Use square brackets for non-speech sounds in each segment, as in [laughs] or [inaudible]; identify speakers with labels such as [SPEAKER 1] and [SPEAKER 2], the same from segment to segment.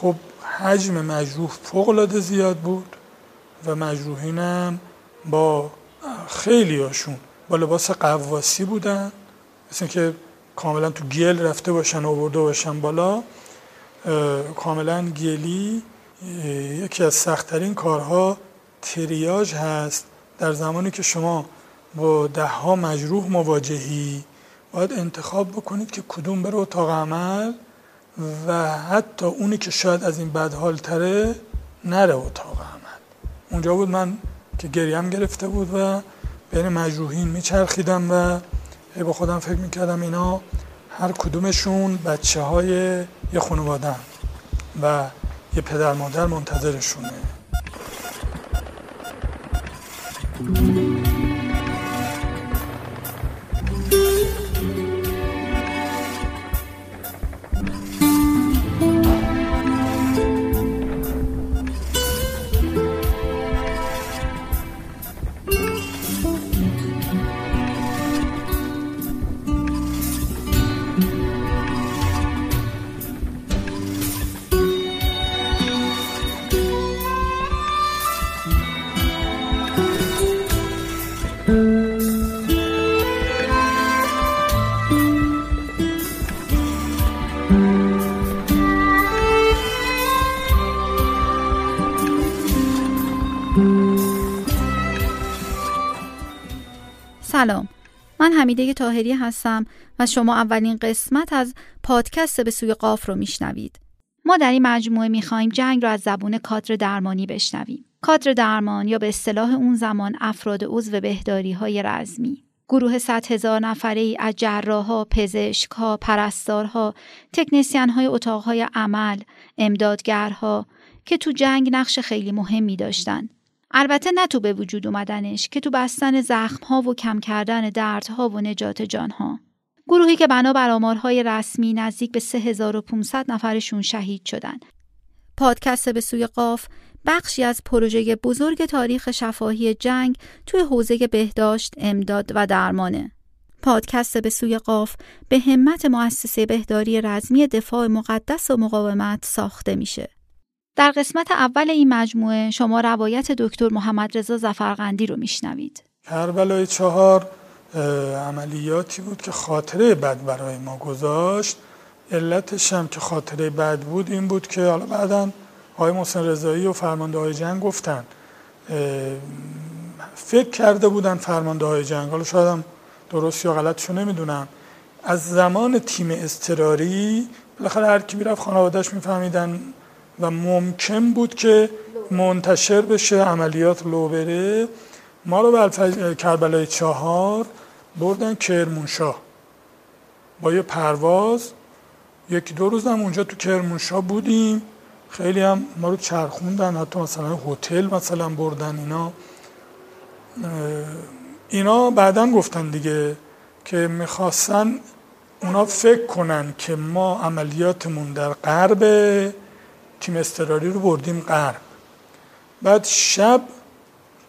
[SPEAKER 1] خب حجم مجروح فوق زیاد بود و مجروحینم با خیلی هاشون با لباس قواسی بودن مثل که کاملا تو گل رفته باشن آورده باشن بالا کاملا گلی یکی از سختترین کارها تریاج هست. در زمانی که شما با ده ها مجروح مواجهی باید انتخاب بکنید که کدوم بره اتاق عمل. و حتی اونی که شاید از این بدحال تره نره اتاق عمل اونجا بود من که گریم گرفته بود و بین مجروحین میچرخیدم و با خودم فکر می‌کردم اینا هر کدومشون بچه های یه خانواده و یه پدر مادر منتظرشونه.
[SPEAKER 2] من حمیده تاهری هستم و شما اولین قسمت از پادکست به سوی قاف رو میشنوید. ما در این مجموعه می‌خواهیم جنگ را از زبون کادر درمانی بشنویم. کادر درمان یا به اصطلاح اون زمان افراد عضو بهداری های رزمی. گروه صد هزار نفره ای از جراحها، پزشکها، پرستارها، تکنسین های اتاقهای عمل، امدادگرها که تو جنگ نقش خیلی مهمی داشتند البته نه تو به وجود اومدنش که تو بستن زخمها و کم کردن دردها و نجات جانها. گروهی که بنا آمارهای رسمی نزدیک به 3500 نفرشون شهید شدن. پادکست به سوی قاف بخشی از پروژه بزرگ تاریخ شفاهی جنگ توی حوزه بهداشت، امداد و درمانه. پادکست به سوی قاف به همت مؤسسه بهداری رزمی دفاع مقدس و مقاومت ساخته میشه. در قسمت اول این مجموعه شما روایت دکتر محمد رضا زفرقندی رو میشنوید.
[SPEAKER 1] کربلای چهار عملیاتی بود که خاطره بد برای ما گذاشت. علتش هم که خاطره بد بود این بود که حالا بعدا آقای محسن رضایی و فرمانده های جنگ گفتن. فکر کرده بودن فرمانده های جنگ. حالا شاید هم درست یا غلطشو نمی‌دونم. از زمان تیم استراری بالاخره هر کی می‌رفت خانوادهش میفهمیدن و ممکن بود که منتشر بشه عملیات لو بره ما رو به کربلای چهار بردن کرمونشاه با یه پرواز. یکی دو روز هم اونجا تو کرمونشاه بودیم. خیلی هم ما رو چرخوندن. حتی مثلا هتل مثلا بردن اینا. اینا بعدا گفتن دیگه که می‌خواستن اونا فکر کنن که ما عملیاتمون در غرب تیم استراری رو بردیم غرب. بعد شب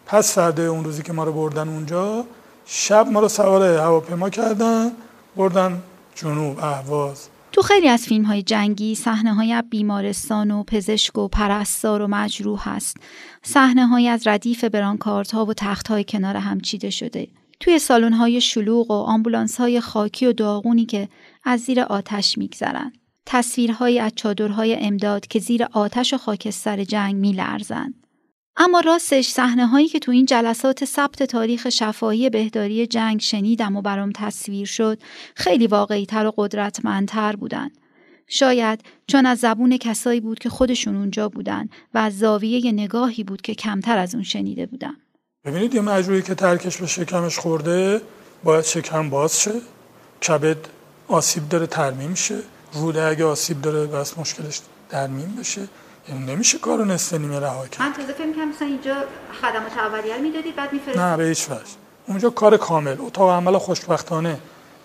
[SPEAKER 1] پس فرده اون روزی که ما رو بردن اونجا شب ما رو سوار هواپیما کردن بردن جنوب اهواز.
[SPEAKER 2] تو خیلی از فیلم های جنگی صحنه های بیمارستان و پزشک و پرستار و مجروح هست. صحنه های از ردیف برانکارت ها و تخت های کنار هم چیده شده. توی سالن های شلوغ و آمبولانس های خاکی و داغونی که از زیر آتش میگذرند تصویرهایی از چادرهای امداد که زیر آتش و خاکستر جنگ میلرزند. اما راستش صحنه هایی که تو این جلسات ثبت تاریخ شفاهی بهداری جنگ شنیدم و برام تصویر شد خیلی واقعی تر و قدرتمندتر بودن. شاید چون از زبون کسایی بود که خودشون اونجا بودن و از زاویه نگاهی بود که کمتر از اون شنیده بودن.
[SPEAKER 1] ببینید یه مجروحی که ترکش به شکمش خورده باید شکم باز شه کبد آسیب داره ترمیم شه روده اگه آسیب داره بس مشکلش درمین بشه. یعنی نمیشه کارو نصف نیمه رها کرد.
[SPEAKER 2] من تازه فکر مثلا اینجا خدمات اولیه می‌دادید بعد میفرستید
[SPEAKER 1] نه به هیچ وجه. اونجا کار کامل. اتاق عمل خوشبختانه.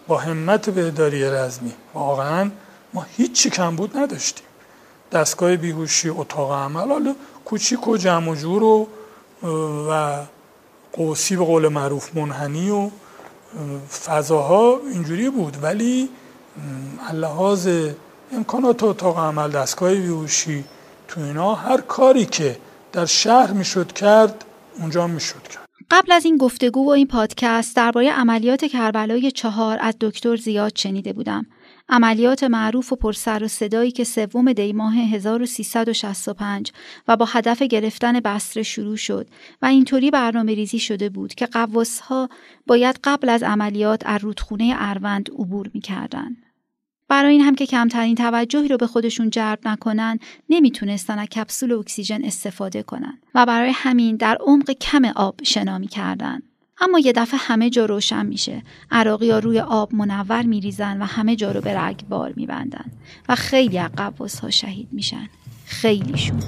[SPEAKER 1] با همت بهداری رزمی. واقعا ما هیچی کم بود نداشتیم. دستگاه بیهوشی اتاق عمل حالا کوچیک و جمع و جور و و قوسی به قول معروف منحنی و فضاها اینجوری بود. ولی لحاظ امکانات اتاق عمل دستگاه بیهوشی تو اینا هر کاری که در شهر می‌شد کرد اونجا می‌شد کرد
[SPEAKER 2] قبل از این گفتگو و این پادکست درباره عملیات کربلای چهار از دکتر زیاد شنیده بودم عملیات معروف و پرسر و صدایی که سوم دی ماه 1365 و با هدف گرفتن بسره شروع شد و اینطوری برنامه ریزی شده بود که قواس ها باید قبل از عملیات از رودخونه اروند عبور می‌کردند. برای این هم که کمترین توجهی رو به خودشون جلب نکنن نمی‌تونستن از کپسول اکسیژن استفاده کنن و برای همین در عمق کم آب شنا می‌کردن. اما یه دفعه همه جا روشن میشه. عراقی ها روی آب منور میریزن و همه جا رو به رگبار میبندن و خیلی از ها شهید میشن. خیلیشون.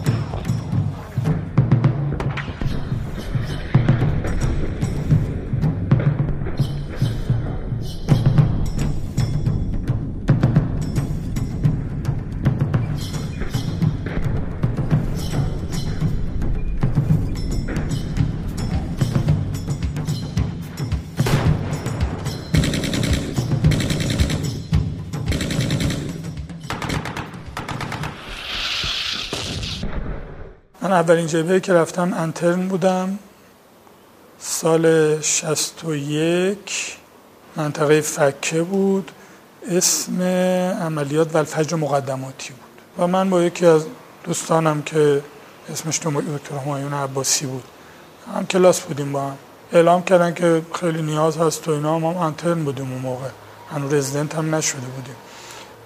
[SPEAKER 1] من اولین جبهه که رفتم انترن بودم. سال 61 منطقه فکه بود. اسم عملیات و الفجر مقدماتی بود. و من با یکی از دوستانم که اسمش دکتر همایون عباسی بود هم کلاس بودیم با هم. اعلام کردن که خیلی نیاز هست و اینا ما انترن بودیم اون موقع. هنو رزیدنت هم نشده بودیم.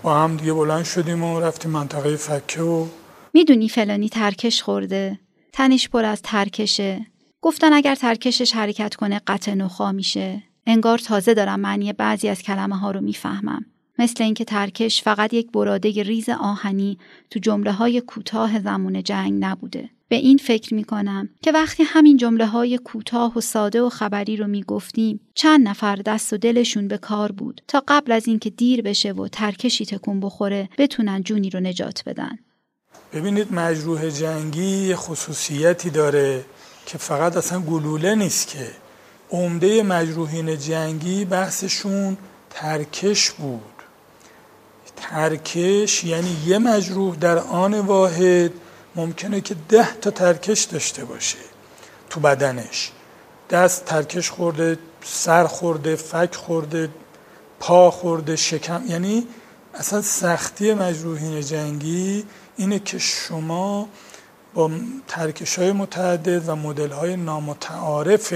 [SPEAKER 1] با هم دیگه بلند شدیم و رفتیم منطقه فکه و
[SPEAKER 2] می‌دونی فلانی ترکش خورده. تنش پر از ترکشه. گفتن اگر ترکشش حرکت کنه قطع نخاع میشه. انگار تازه دارم معنی بعضی از کلمه ها رو می‌فهمم. مثل اینکه ترکش فقط یک براده ریز آهنی تو جمله های کوتاه زمان جنگ نبوده. به این فکر می کنم که وقتی همین جمله های کوتاه و ساده و خبری رو می گفتیم چند نفر دست و دلشون به کار بود تا قبل از اینکه دیر بشه و ترکشی تکون بخوره بتونن جونی رو نجات بدن.
[SPEAKER 1] ببینید مجروح جنگی خصوصیتی داره که فقط اصلا گلوله نیست که. عمده مجروحین جنگی بحثشون ترکش بود. ترکش یعنی یه مجروح در آن واحد ممکنه که ده تا ترکش داشته باشه تو بدنش. دست ترکش خورده سر خورده فک خورده پا خورده شکم. یعنی اصلا سختی مجروحین جنگی اینه که شما با ترکش های متعدد و مدل های نامتعارف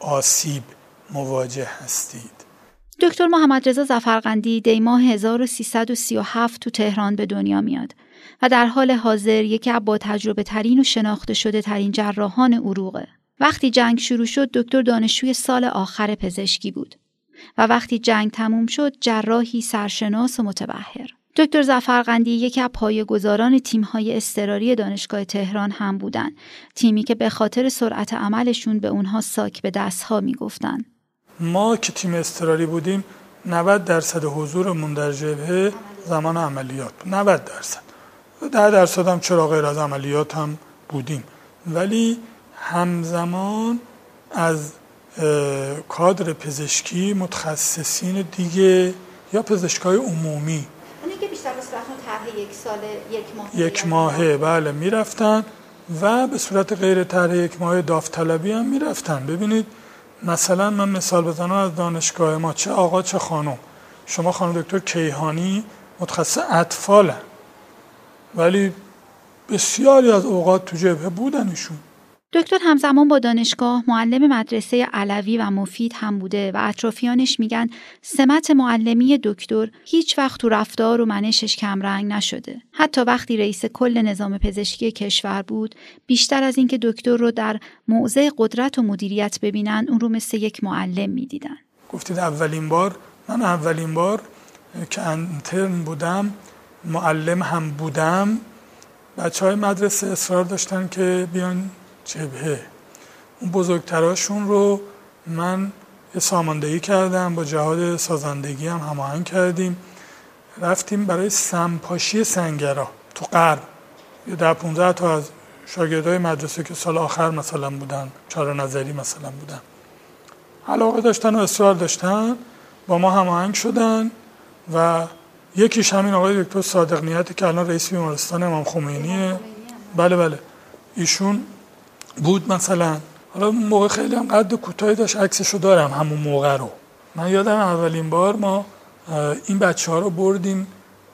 [SPEAKER 1] آسیب مواجه هستید
[SPEAKER 2] دکتر محمد رضا زفرقندی دی ماه 1337 تو تهران به دنیا میاد و در حال حاضر یکی از با تجربه ترین و شناخته شده ترین جراحان عروقه. وقتی جنگ شروع شد دکتر دانشجوی سال آخر پزشکی بود و وقتی جنگ تموم شد جراحی سرشناس و متبهر. دکتر زفرقندی یکی از پایه‌گذاران تیم‌های اضطراری دانشگاه تهران هم بودند. تیمی که به خاطر سرعت عملشون به اونها ساک به دستها می‌گفتن
[SPEAKER 1] ما که تیم اضطراری بودیم 90 درصد حضورمون در جبهه زمان عملیات 90 درصد. 10 درصد هم چرا غیر از عملیات هم بودیم. ولی همزمان از کادر پزشکی متخصصین دیگه یا پزشکای عمومی
[SPEAKER 2] یک سال یک ماه
[SPEAKER 1] یک ماهه بله می‌رفتن و به صورت غیر طرح یک ماه داوطلبی هم می‌رفتن. ببینید مثلا من مثال بزنم از دانشگاه ما چه آقا چه خانم. شما خانم دکتر کیهانی متخصص اطفالن ولی بسیاری از اوقات تو جبهه بودن ایشون
[SPEAKER 2] دکتر همزمان با دانشگاه معلم مدرسه علوی و مفید هم بوده و اطرافیانش میگن سمت معلمی دکتر هیچ وقت تو رفتار و منشش کمرنگ نشده. حتی وقتی رئیس کل نظام پزشکی کشور بود بیشتر از اینکه دکتر رو در موضع قدرت و مدیریت ببینن اون رو مثل یک معلم می‌دیدن.
[SPEAKER 1] گفتید اولین بار من اولین بار که انترن بودم معلم هم بودم بچه های مدرسه اصرار داشتن که بیان جبهه اون بزرگتراشون رو من ساماندهی کردم با جهاد سازندگی هم هماهنگ کردیم. رفتیم برای سمپاشی سنگرا تو غرب. یه در 15 تا از شاگردای مدرسه که سال آخر مثلا بودن چهار نظری مثلا بودن. علاقه داشتن و اصرار داشتن با ما هماهنگ شدن و یکیش همین آقای دکتر صادق نیتی که الان رئیس بیمارستان امام خمینیه. بله بله. ایشون بود مثلا حالا موقع خیلی هم قد کوتاهی داشت عکسشو دارم همون موقع رو من یادم اولین بار ما این بچه ها رو بردیم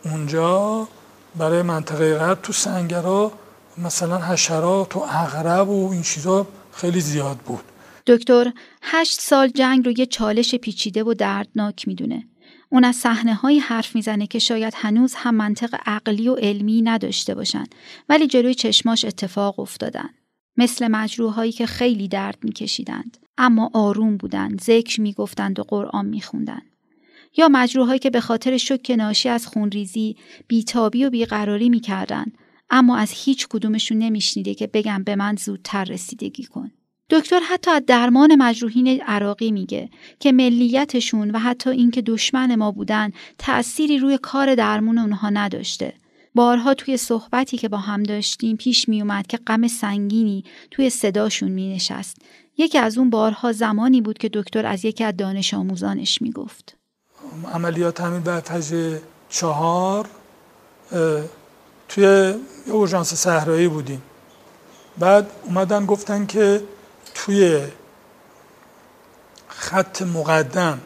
[SPEAKER 1] اونجا برای منطقه غرب تو سنگرا مثلا حشرات و اغرب و این چیزا خیلی زیاد بود
[SPEAKER 2] دکتر هشت سال جنگ رو یه چالش پیچیده و دردناک می‌دونه. اون از صحنه هایی حرف می‌زنه که شاید هنوز هم منطق عقلی و علمی نداشته باشن ولی جلوی چشماش اتفاق افتادن. مثل مجروح که خیلی درد میکشیدند. اما آروم بودند ذکر می‌گفتند و قرآن میخوندند. یا مجروحهایی که به خاطر شک ناشی از خونریزی بیتابی و بیقراری می‌کردند. اما از هیچ کدومشون نمیشنیده که بگم به من زودتر رسیدگی کن. دکتر حتی از درمان مجروحین عراقی میگه که ملیتشون و حتی اینکه دشمن ما بودن تأثیری روی کار درمون اونها نداشته. بارها توی صحبتی که با هم داشتیم پیش می اومد که غم سنگینی توی صداشون می نشست. یکی از اون بارها زمانی بود که دکتر از یکی از دانش آموزانش می گفت.
[SPEAKER 1] عملیات همین برفج چهار توی اورژانس صحرایی بودیم بعد اومدن گفتن که توی خط مقدم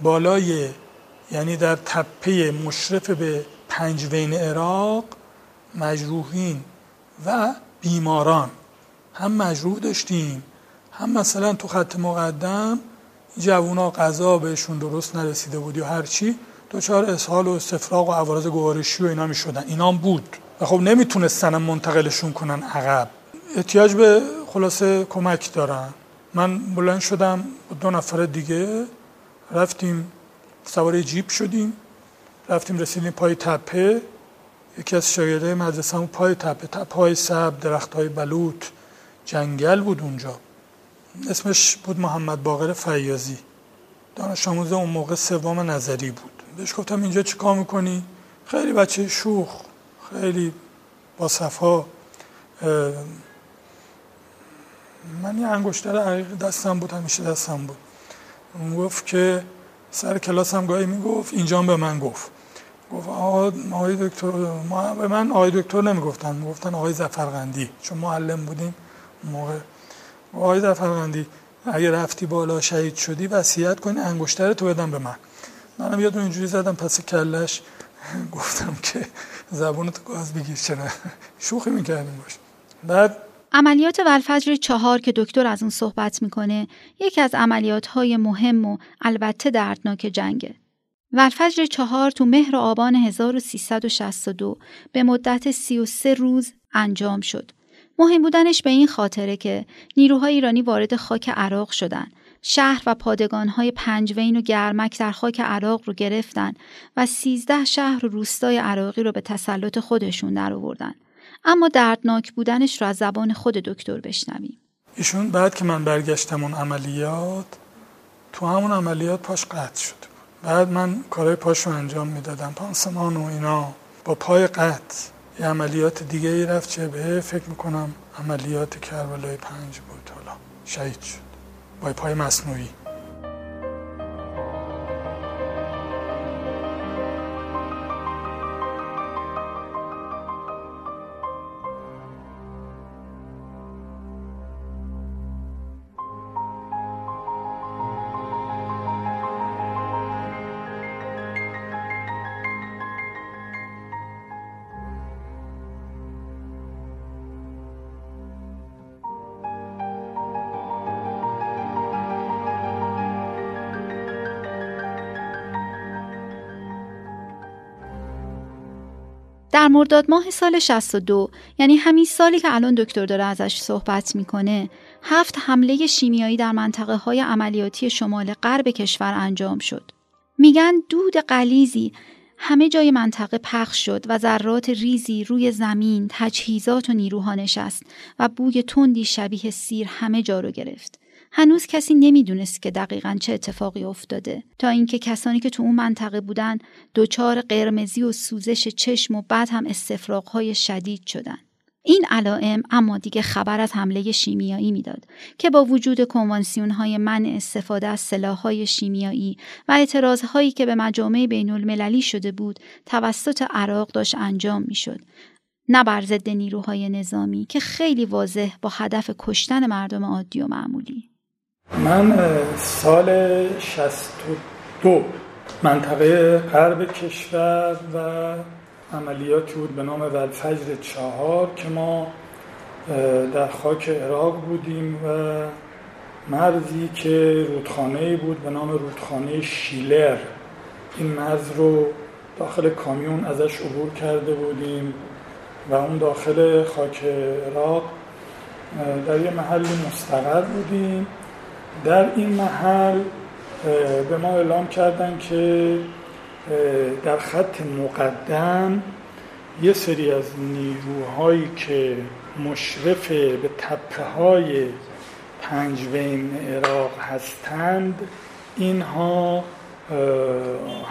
[SPEAKER 1] بالای یعنی در تپه مشرف به پنجوین عراق مجروحین و بیماران. هم مجروح داشتیم هم مثلا تو خط مقدم جوونا غذا بهشون درست نرسیده بود یا هرچی دچار اسهال و استفراغ و عوارض گوارشی و اینا می شدن اینا بود. و خب نمی‌تونستن منتقلشون کنن عقب. احتیاج به خلاصه کمک دارن. من بلند شدم دو نفر دیگه رفتیم سوار جیپ شدیم. رفتیم رسیدیم پای تپه. یکی از شاگرده مدرسه پای تپه. تپه های سب درخت های بلوط جنگل بود اونجا. اسمش بود محمد باقر فیازی دانش آموز اون موقع سوم نظری بود. بهش گفتم اینجا چیکار می‌کنی? خیلی بچه شوخ خیلی با صفا. من یه انگشتر عقیق دستم بود همیشه دستم بود. اون گفت که سر کلاس هم گاهی می‌گفت اینجا به من گفت. گفت آقای دکتر ما به من آقای دکتر نمی‌گفتن می‌گفتن آقای زفرغندی چون معلم بودیم موقع. آقای زفرغندی اگه رفتی بالا شهید شدی وصیت کنی انگشتر تو بدم به من. منم یادم اینجوری زدم پس کلش. [laughs] گفتم که زبون تو گاز بگیر چرا؟ [laughs] شوخی می‌کردیم باش. بعد
[SPEAKER 2] عملیات ولفجر چهار که دکتر از اون صحبت می‌کنه یکی از عملیات های مهم و البته دردناک جنگه. ولفجر چهار تو مهر آبان 1362 به مدت 33 روز انجام شد. مهم بودنش به این خاطره که نیروهای ایرانی وارد خاک عراق شدن. شهر و پادگانهای پنجوین و گرمک در خاک عراق رو گرفتن و 13 شهر و روستای عراقی رو به تسلط خودشون در آوردن. اما دردناک بودنش رو از زبان خود دکتر بشنویم
[SPEAKER 1] ایشون بعد که من برگشتم اون عملیات تو همون عملیات پاش قطع شد بعد من کارهای پاش رو انجام می‌دادم. پانسمان و اینا. با پای قطع یه عملیات دیگه ای رفت چه به فکر می‌کنم عملیات کربلای پنج بود حالا. شهید شد. با پای مصنوعی.
[SPEAKER 2] در مرداد ماه سال 62 یعنی همین سالی که الان دکتر داره ازش صحبت می‌کنه هفت حمله شیمیایی در منطقه های عملیاتی شمال غرب کشور انجام شد. میگن دود قلیزی همه جای منطقه پخش شد و ذرات ریزی روی زمین تجهیزات و نیروها نشست و بوی تندی شبیه سیر همه جا رو گرفت. هنوز کسی نمی‌دونست که دقیقا چه اتفاقی افتاده. تا اینکه کسانی که تو اون منطقه بودن دچار قرمزی و سوزش چشم و بعد هم استفراغهای شدید شدن. این علائم اما دیگه خبر از حمله شیمیایی می‌داد که با وجود کنوانسیون های منع استفاده از سلاح های شیمیایی و اعتراض هایی که به مجامع بین المللی شده بود توسط عراق داشت انجام می‌شد. نه بر ضد نیروهای نظامی که خیلی واضح با هدف کشتن مردم عادی و معمولی.
[SPEAKER 1] من سال 62 منطقه غرب کشور و عملیاتی بود به نام ولفجر چهار که ما در خاک عراق بودیم و مرزی که رودخانه بود به نام رودخانه شیلر. این مرز رو داخل کامیون ازش عبور کرده بودیم و اون داخل خاک عراق در یه محلی مستقر بودیم. در این محل به ما اعلام کردن که در خط مقدم یه سری از نیروهایی که مشرف به تپه های پنجوین عراق هستند اینها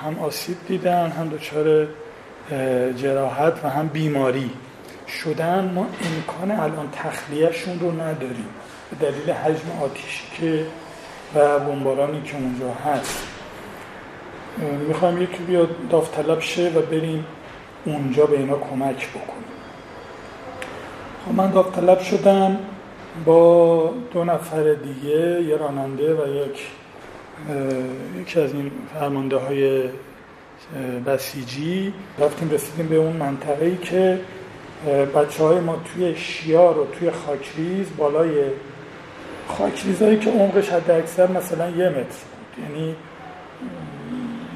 [SPEAKER 1] هم آسیب دیدن هم دچار جراحت و هم بیماری شدن. ما امکان الان تخلیهشون رو نداریم. به دلیل حجم آتیشی که و بمبارانی که اونجا هست. می‌خوایم یکی بیاد داوطلب شه و بریم اونجا به اینا کمک بکنیم. خب من داوطلب شدم با دو نفر دیگه یه راننده و یک یکی از این فرمانده های بسیجی. رفتیم رسیدیم به اون منطقه ای که بچه های ما توی شیار و توی خاکریز بالای خاکریزهایی که عمقش حد اکثر مثلا یه متر بود. یعنی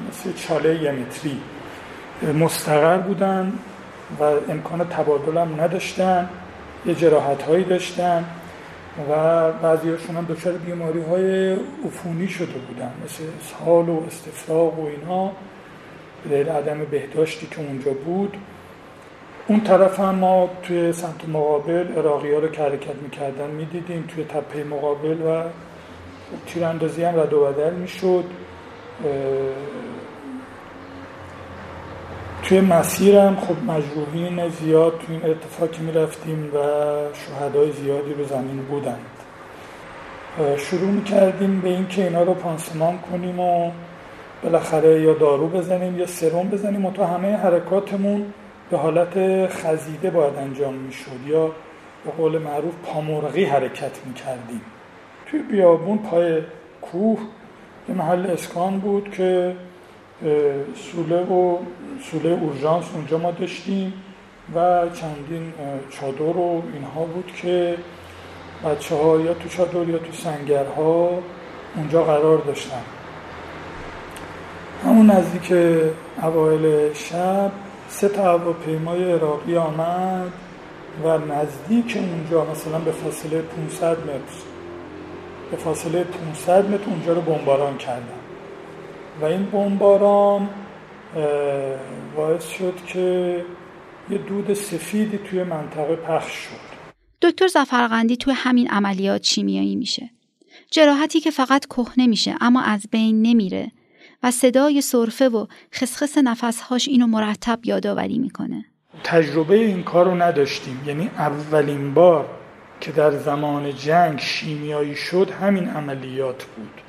[SPEAKER 1] مثل چاله یه متری. مستقر بودن و امکان تبادل هم نداشتن. یه جراحت هایی داشتن و بعضی هاشون هم دچار بیماری های عفونی شده بودن. مثل اسهال و استفراغ و اینها به دلیل عدم بهداشتی که اونجا بود. اون طرف هم ما توی سمت مقابل اراقی ها رو که حرکت می‌کردن می‌دیدیم توی تپه مقابل و تیراندازی هم رد و بدل می‌شد. توی مسیرم خب مجروحین زیاد توی این اتفاقی می‌رفتیم و شهدای زیادی رو زمین بودند. شروع می‌کردیم به این که اینا رو پانسمان کنیم و بالاخره یا دارو بزنیم یا سرم بزنیم و تو همه حرکاتمون به حالت خزیده باید انجام می‌شد یا به قول معروف پامرغی حرکت می‌کردیم. توی بیابون پای کوه یه محل اسکان بود که سوله و سوله اورژانس اونجا ما داشتیم و چندین چادر و اینها بود که بچه ها یا تو چادر یا تو سنگرها اونجا قرار داشتن. همون نزدیک اوایل شب سه تا هواپیمای عراقی آمد و نزدیک اونجا مثلا به فاصله 500 متر به فاصله 500 متر اونجا رو بمباران کردن. و این بمباران باعث شد که یه دود سفیدی توی منطقه پخش شد.
[SPEAKER 2] دکتر زفرقندی توی همین عملیات چیمیایی میشه. جراحتی که فقط کهنه میشه اما از بین نمیره. و صدای صرفه و خسخس نفسهاش اینو مرتب یادآوری می‌کنه.
[SPEAKER 1] تجربه این کار رو نداشتیم. یعنی اولین بار که در زمان جنگ شیمیایی شد همین عملیات بود.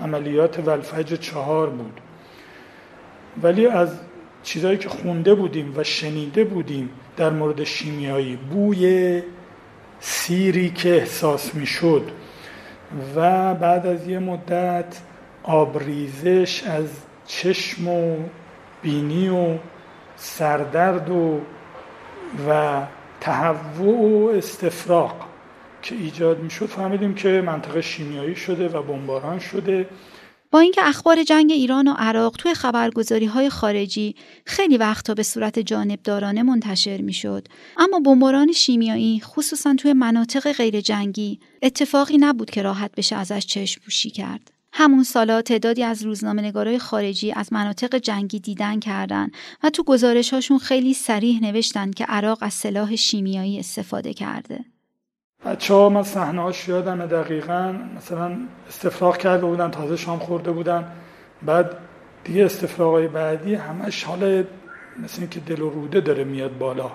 [SPEAKER 1] عملیات ولفج چهار بود. ولی از چیزهایی که خونده بودیم و شنیده بودیم در مورد شیمیایی بوی سیری که احساس می‌شد و بعد از یه مدت آبریزش از چشم و بینی و سردرد و و تهوع و استفراغ که ایجاد می‌شد. فهمیدیم که منطقه شیمیایی شده و بمباران شده.
[SPEAKER 2] با اینکه اخبار جنگ ایران و عراق توی خبرگزاری های خارجی خیلی وقتا به صورت جانبدارانه منتشر می‌شد اما بمباران شیمیایی خصوصا توی مناطق غیر جنگی اتفاقی نبود که راحت بشه ازش چشم پوشی کرد. همون سالا تعدادی از روزنامه خارجی از مناطق جنگی دیدن کردن و تو گزارش هاشون خیلی سریح نوشتن که عراق از سلاح شیمیایی استفاده کرده.
[SPEAKER 1] بچه ها من صحنه هاش یادمه دقیقا. مثلا استفراغ کرده بودن تازه شام خورده بودن. بعد دیگه استفراغ بعدی همش حال مثل اینکه دل و روده داره میاد بالا.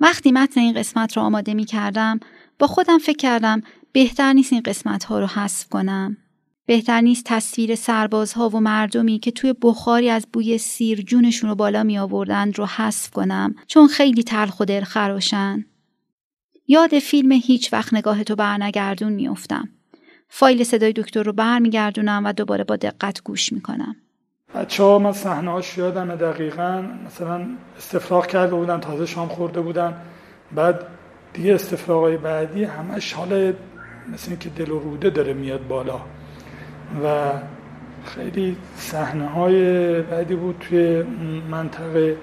[SPEAKER 2] وقتی متن این قسمت رو آماده می کردم با خودم فکر کردم بهتر نیست این قسمت ها رو حذف کنم. بهتر نیست تصویر سربازها و مردمی که توی بخاری از بوی سیر جونشون رو بالا می آوردند رو حذف کنم چون خیلی تلخ و دلخراشن. یاد فیلم هیچ وقت نگاه تو برنگردون میافتم. فایل صدای دکتر رو برمیگردونم و دوباره با دقت گوش می‌کنم.
[SPEAKER 1] بچه ها من صحنه یادم دقیقا مثلا استفراغ کرده بودن تازه شام خورده بودن بعد دیگه استفراغ بعدی همش حال مثل اینکه دل و روده داره میاد بالا و خیلی صحنه های بعدی بود توی منطقه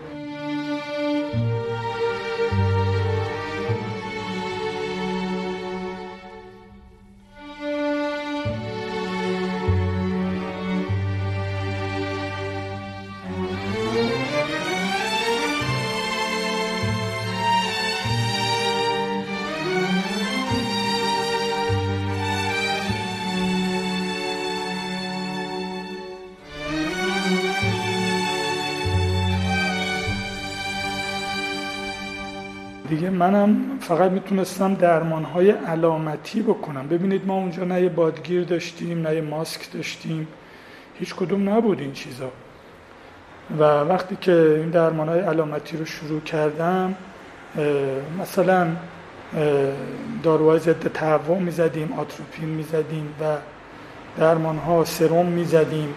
[SPEAKER 1] دیگه منم فقط می‌تونستم درمان های علامتی بکنم. ببینید ما اونجا نه یه بادگیر داشتیم نه یه ماسک داشتیم. هیچ کدوم نبود این چیزا. و وقتی که این درمان های علامتی رو شروع کردم مثلا داروهای ضد تهوع می‌زدیم آتروپین می‌زدیم و درمان ها سرم می‌زدیم.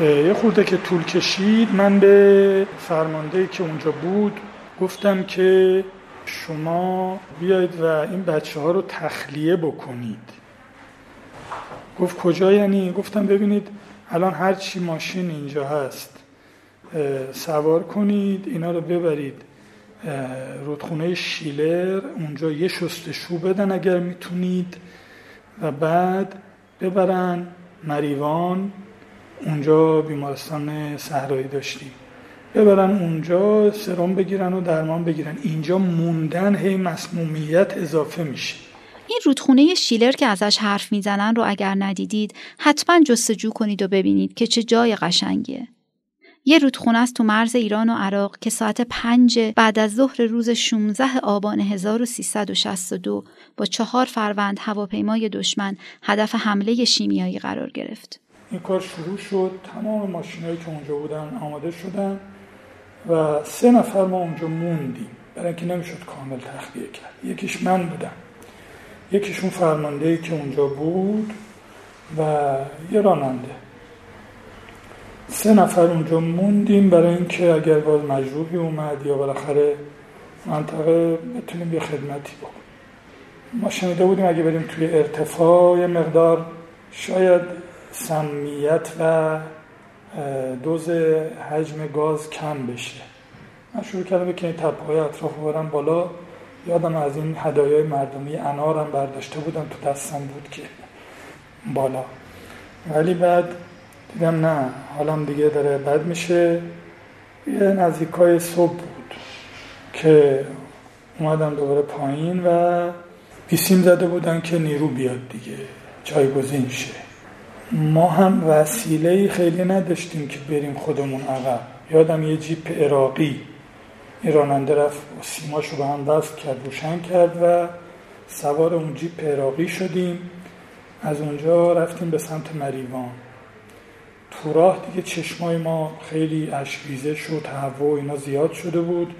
[SPEAKER 1] یه خورده که طول کشید من به فرمانده که اونجا بود گفتم که شما بیاید و این بچه ها رو تخلیه بکنید. گفت کجا یعنی؟ گفتم ببینید الان هر چی ماشین اینجا هست سوار کنید اینا رو ببرید رودخونه شیلر اونجا یه شستشو بدن اگر می‌تونید و بعد ببرن مریوان اونجا بیمارستان صحرایی داشتیم. ببرن اونجا سرم بگیرن و درمان بگیرن. اینجا موندن هی مسمومیت اضافه میشه.
[SPEAKER 2] این رودخونه شیلر که ازش حرف می‌زنن رو اگر ندیدید حتما جستجو کنید و ببینید که چه جای قشنگیه. یه رودخونه است تو مرز ایران و عراق که ساعت پنج بعد از ظهر روز 16 آبان 1362 با چهار فروند هواپیمای دشمن هدف حمله شیمیایی قرار گرفت.
[SPEAKER 1] این کار شروع شد. تمام ماشینایی که اونجا بودن آماده شدن. و سه نفر ما اونجا موندیم. برای اینکه نمی‌شد کامل تخلیه کرد. یکیش من بودم. یکیشون فرمانده که اونجا بود و یه راننده. سه نفر اونجا موندیم برای اینکه اگر باز مجروحی اومد یا بالاخره منطقه بتونیم یه خدمتی بکنیم. ما شنیده بودیم اگه بریم توی ارتفاع یه مقدار شاید سمیت و دوز حجم گاز کم بشه. من شروع کردم که این تپه اطراف برم بالا. یادم از این هدایای مردمی انارم برداشته بودم تو دستم بود که بالا. ولی بعد دیدم نه حالم دیگه داره بد میشه. یه نزدیک های صبح بود که اومدم دوباره پایین و بیسیم زده بودن که نیرو بیاد دیگه جایگزین شه. ما هم وسیله خیلی نداشتیم که بریم خودمون عقب. یادم یه جیپ عراقی. راننده رفت سیماشو به هم دست کرد روشن کرد و سوار اون جیپ عراقی شدیم. از اونجا رفتیم به سمت مریوان. تو راه دیگه چشمای ما خیلی اشکریزه شد تهوع و اینا زیاد شده بود.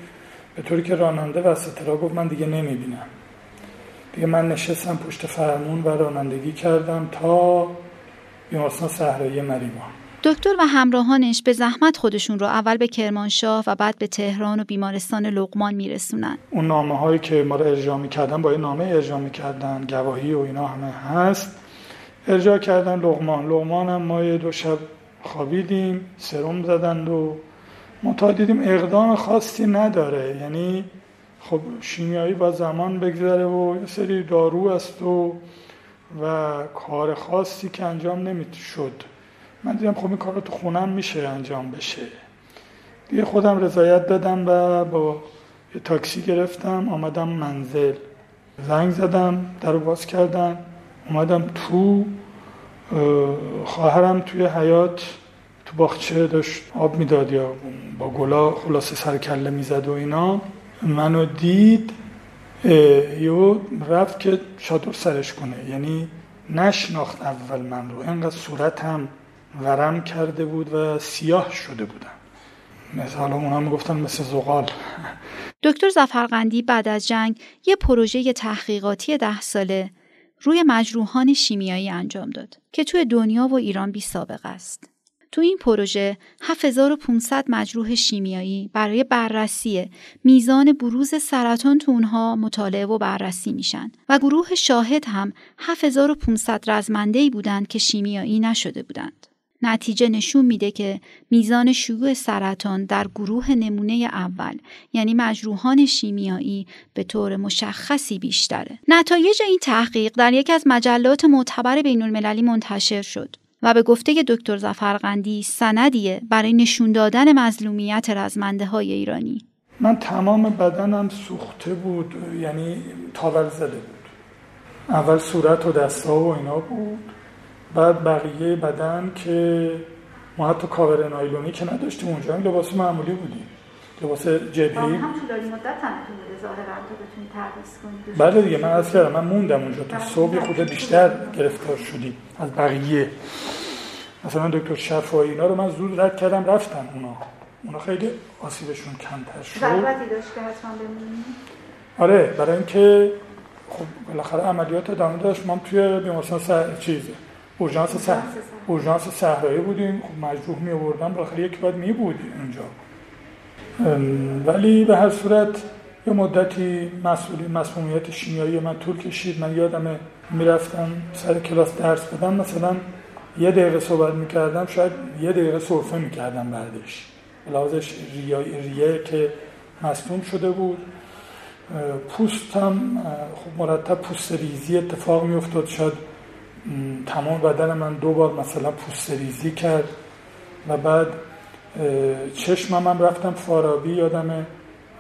[SPEAKER 1] به طوری که راننده وسط را گفت من دیگه نمی‌بینم. دیگه من نشستم پشت فرمون و رانندگی کردم تا بیمارستان صحرایی مریوان
[SPEAKER 2] دکتر و همراهانش به زحمت خودشون رو اول به کرمانشاه و بعد به تهران و بیمارستان لقمان میرسونن.
[SPEAKER 1] اون نامه هایی که ما رو ارجاع می‌کردن با این نامه ارجاع می‌کردن گواهی و اینا همه هست. ارجاع کردن لقمان. لقمان هم ما یه دو شب خوابیدیم سرم زدند و متا دیدیم اقدام خاصی نداره. یعنی خب شیمیایی با زمان بگذره و یه سری دارو است و و کار خاصی که انجام نمی‌شد. من دیدم خب این کار رو تو خونم میشه انجام بشه. دیگه خودم رضایت دادم و با یه تاکسی گرفتم آمدم منزل. زنگ زدم در باز کردم اومدم تو خواهرم توی حیات تو باغچه داشت آب می‌داد یا با گلا خلاصه سرکله می‌زد و اینا. منو دید. یو رفت که چادر سرش کنه. یعنی نشناخت اول من رو. انقدر صورتم ورم کرده بود و سیاه شده بودم مثلا اونا می‌گفتن مثل زغال.
[SPEAKER 2] دکتر زفرقندی بعد از جنگ یه پروژه تحقیقاتی ده ساله روی مجروحان شیمیایی انجام داد که توی دنیا و ایران بی سابقه است. تو این پروژه 7500 مجروح شیمیایی برای بررسی میزان بروز سرطان تو اونها مطالعه و بررسی میشن و گروه شاهد هم 7500 رزمنده بودند که شیمیایی نشده بودند. نتیجه نشون میده که میزان شیوع سرطان در گروه نمونه اول یعنی مجروحان شیمیایی به طور مشخصی بیشتره. نتایج این تحقیق در یکی از مجلات معتبر بین المللی منتشر شد و به گفته دکتر زفرقندی سندیه برای نشون دادن مظلومیت رزمنده های ایرانی.
[SPEAKER 1] من تمام بدنم سوخته بود یعنی تاول زده بود. اول صورت و دستا و اینا بود. بعد بقیه بدن که ما حتی کاور نایلونی که نداشتیم اونجا این لباس معمولی بودیم لباس جبهی
[SPEAKER 2] هم طولانی مدت هم ظاهرا تو بتونی کنید
[SPEAKER 1] بله دیگه من از کردم من موندم اونجا. تا صبح خود بیشتر گرفتار شدیم از بقیه. مثلا دکتر شفایی اینا رو من زود رد کردم رفتم اونا. اونا خیلی آسیبشون کمتر شد.
[SPEAKER 2] ضرورتی داشت که حتما بمونیم
[SPEAKER 1] آره برای اینکه خب بالاخره عملیات ادامه داشت. ما توی بیمارستان سر... چیزه اورژانس صح... اورژانس صحرایی بودیم. خب مجروح می آوردن بالاخره یک بعد می بود اونجا ولی به هر صورت یه مدتی مسئولی مسئولیت شیمیایی من طول کشید. من یادم می‌رفتم سر کلاس درس بدم مثلا یه دقیقه صحبت می‌کردم شاید یه دقیقه صرفه می‌کردم بعدش. لحاظش ریه که مصنوم شده بود. پوستم خب مرتب پوست ریزی اتفاق میافتاد. شاید تمام بدن من دو بار مثلا پوست ریزی کرد و بعد چشمم هم رفتم فارابی یادم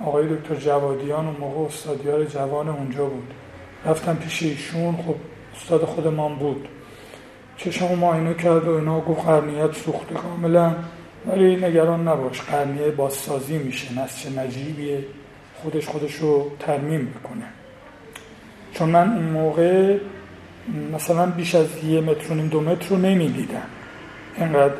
[SPEAKER 1] آقای دکتر جوادیان و موقع استادیار جوان اونجا بود. رفتم پیش ایشون خب استاد خودمان بود. چشم معاینه کرد و اینا گفت قرنیت سوخته کاملا ولی نگران نباش قرنیه بازسازی میشه نسچه نجیبیه خودش خودش رو ترمیم می‌کنه. چون من اون موقع مثلا بیش از یه متر و نیم دو متر رو نمی‌دیدم. اینقدر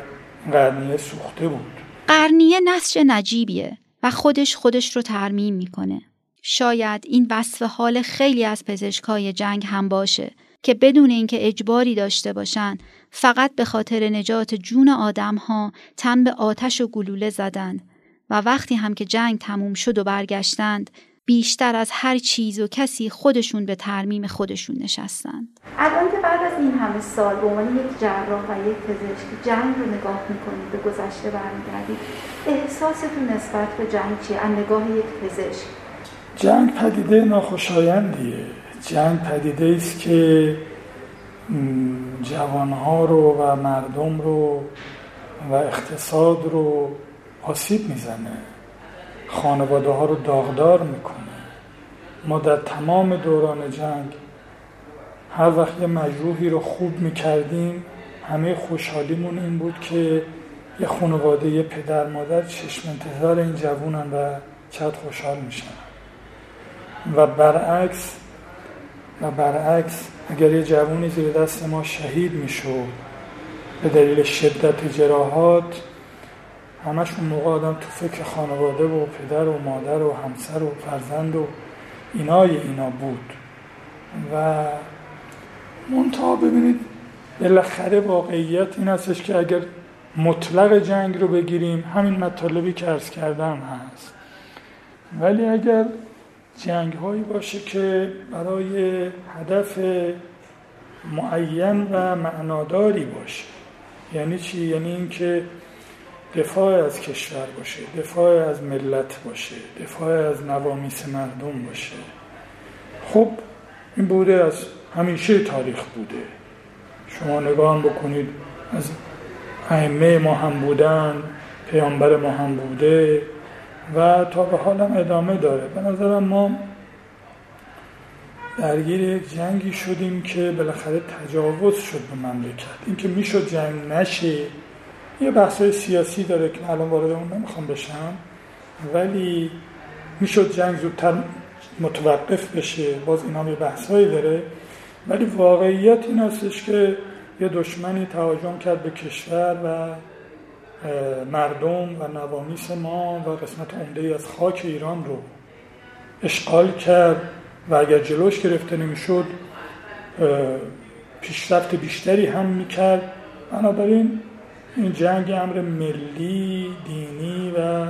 [SPEAKER 1] قرنیه سوخته بود.
[SPEAKER 2] قرنیه نسج نجیبیه و خودش خودش رو ترمیم می‌کنه. شاید این وصف حال خیلی از پزشکای جنگ هم باشه. که بدون اینکه اجباری داشته باشن فقط به خاطر نجات جون آدم ها تن به آتش و گلوله زدند و وقتی هم که جنگ تموم شد و برگشتند بیشتر از هر چیز و کسی خودشون به ترمیم خودشون نشستند. الان که بعد از این همه سال به عنوان یک جراح و یک پزشک جنگ رو نگاه می‌کنید به گذشته برمیگردید احساستون نسبت به جنگ چیه؟ از نگاه یک پزشک.
[SPEAKER 1] جنگ پدیده ناخوشایندیه. جنگ پدیده است که جوانها رو و مردم رو و اقتصاد رو آسیب می‌زنه. خانواده ها رو داغدار می‌کنه. ما در تمام دوران جنگ هر وقت یه مجروحی رو خوب می‌کردیم همه خوشحالیمون این بود که یه خانواده یه پدر مادر چشم انتظار این جوونن و چقدر خوشحال میشن. و برعکس و برعکس اگر یه جوونی زیر دست ما شهید می‌شد به دلیل شدت جراحات همش اون موقع آدم تو فکر خانواده و پدر و مادر و همسر و فرزند و اینای اینا بود. و منتها ببینید بالاخره واقعیت این هستش که اگر مطلق جنگ رو بگیریم همین مطالبی که ارز کردم هست. ولی اگر جنگ هایی باشه که برای هدف معین و معناداری باشه. یعنی چی؟ یعنی اینکه دفاع از کشور باشه دفاع از ملت باشه دفاع از نوامیس مردم باشه. خب این بوده از همیشه تاریخ بوده. شما نگاه بکنید از ائمه ما هم بودن پیامبر ما هم بوده. و تا به حالم ادامه داره. به نظرم ما درگیر یک جنگی شدیم که بالاخره تجاوز شد به مملکت. اینکه می‌شد جنگ نشه یه بحثای سیاسی داره که الان وارد اون نمی‌خوام بشم. ولی می‌شد جنگ زودتر متوقف بشه باز این هم یه بحثایی داره. ولی واقعیت این هستش که یه دشمنی تهاجم کرد به کشور و مردم و نوامیس ما و قسمت عمده از خاک ایران رو اشغال کرد و اگر جلوش گرفته نمی‌شد پیشرفت بیشتری هم می‌کرد. بنابراین این جنگ امر ملی دینی و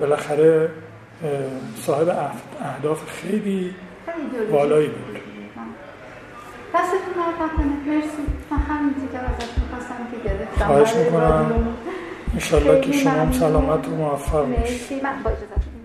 [SPEAKER 1] بالاخره صاحب اهداف خیلی والایی بود.
[SPEAKER 2] دستتون مرسی. من همین که ازت می‌خواستم که گرفتم.
[SPEAKER 1] خواهش می‌کنم. انشالله که شما هم سلامت و موفق
[SPEAKER 2] باشید. مرسی من با اجازتون